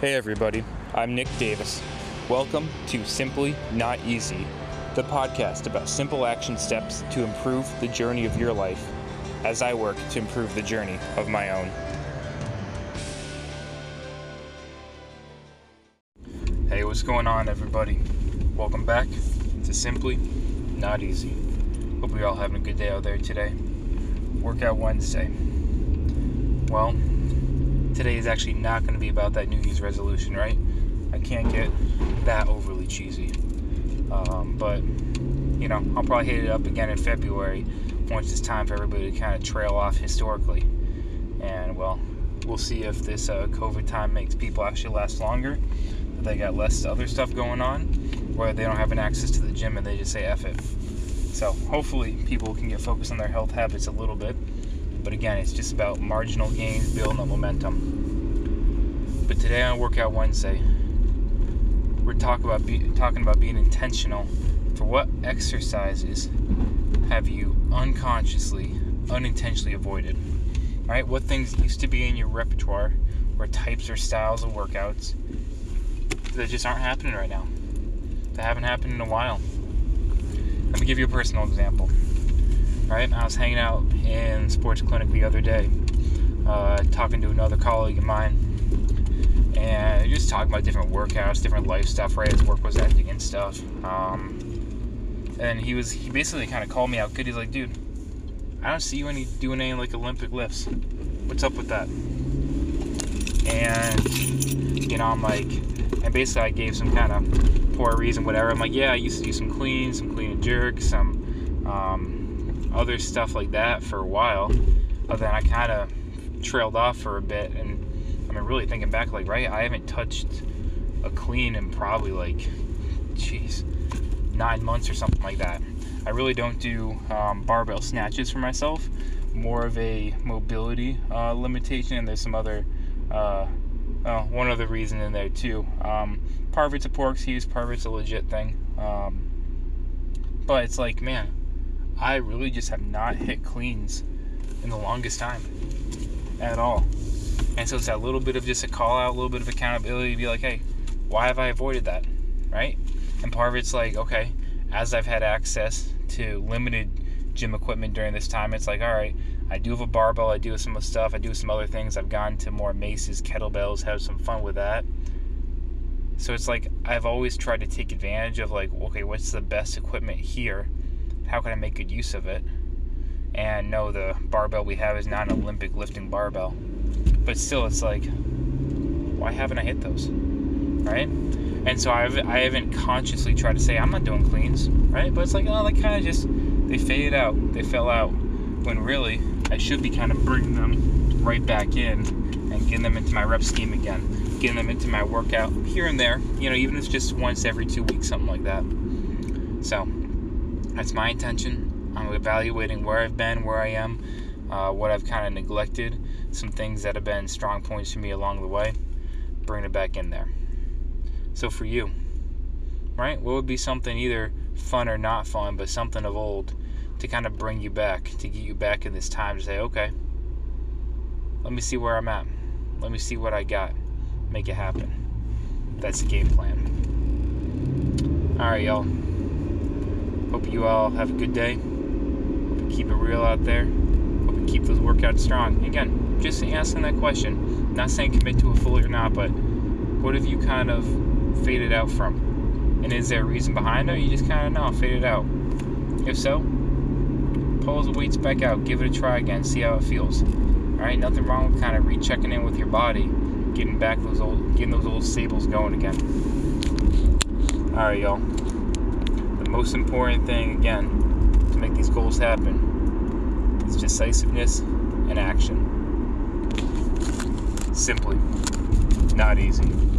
Hey everybody, I'm Nick Davis. Welcome to Simply Not Easy, the podcast about simple action steps to improve the journey of your life as I work to improve the journey of my own. Hey, what's going on, everybody? Welcome back to Simply Not Easy. Hope you're all having a good day out there today. Workout Wednesday. Well, today is actually not going to be about that New Year's resolution, right? I can't get that overly cheesy. Um, but, you know, I'll probably hit it up again in February once it's time for everybody to kind of trail off historically. And, well, we'll see if this uh, COVID time makes people actually last longer, that they got less other stuff going on, or they don't have an access to the gym and they just say F it. So, hopefully, people can get focused on their health habits a little bit but again, it's just about marginal gains, building up momentum. But today on Workout Wednesday, we're talking about be, talking about being intentional for what exercises have you unconsciously, unintentionally avoided. Right? What things used to be in your repertoire or types or styles of workouts that just aren't happening right now. That haven't happened in a while. Let me give you a personal example right? I was hanging out in sports clinic the other day, uh, talking to another colleague of mine, and just talking about different workouts, different life stuff. Right, his work was ending and stuff. Um, and he was he basically kind of called me out good. He's like, dude, I don't see you any doing any like Olympic lifts. What's up with that? And you know, I'm like, and basically I gave some kind of poor reason, whatever. I'm like, yeah, I used to do some clean, some clean and jerk, some um, other stuff like that for a while. But then I kind of trailed off for a bit, and I mean, really thinking back, like, right, I haven't touched a clean in probably like, jeez, nine months or something like that. I really don't do um, barbell snatches for myself. More of a mobility uh, limitation, and there's some other, uh, well, one other reason in there too. Um, part of it's a poor excuse, a legit thing. Um, but it's like, man, I really just have not hit cleans in the longest time at all. And so it's that little bit of just a call out, a little bit of accountability to be like, hey, why have I avoided that? Right? And part of it's like, okay, as I've had access to limited gym equipment during this time, it's like, all right, I do have a barbell, I do some stuff, I do some other things. I've gone to more maces, kettlebells, have some fun with that. So it's like I've always tried to take advantage of like, okay, what's the best equipment here? How can I make good use of it? And no, the barbell we have is not an Olympic lifting barbell. But still, it's like, why haven't I hit those? Right? And so I've, I haven't consciously tried to say, I'm not doing cleans, right? But it's like, oh, they kind of just, they faded out, they fell out. When really, I should be kind of bringing them right back in and getting them into my rep scheme again, getting them into my workout here and there, you know, even if it's just once every two weeks, something like that. So, that's my intention. I'm evaluating where I've been, where I am, uh, what I've kind of neglected, some things that have been strong points for me along the way, bring it back in there. So for you, right, what would be something either fun or not fun, but something of old to kind of bring you back, to get you back in this time to say, okay, let me see where I'm at. Let me see what I got. Make it happen. That's the game plan. All right, y'all. Hope you all have a good day. Hope you keep it real out there. Hope you keep those workouts strong. Again, just asking that question. Not saying commit to it fully or not, but what have you kind of faded out from? And is there a reason behind it? you just kind of know, faded out. If so, pull the weights back out, give it a try again, see how it feels. All right, nothing wrong with kind of rechecking in with your body, getting back those old, getting those old stables going again. All right, y'all most important thing, again, to make these goals happen is decisiveness and action. Simply not easy.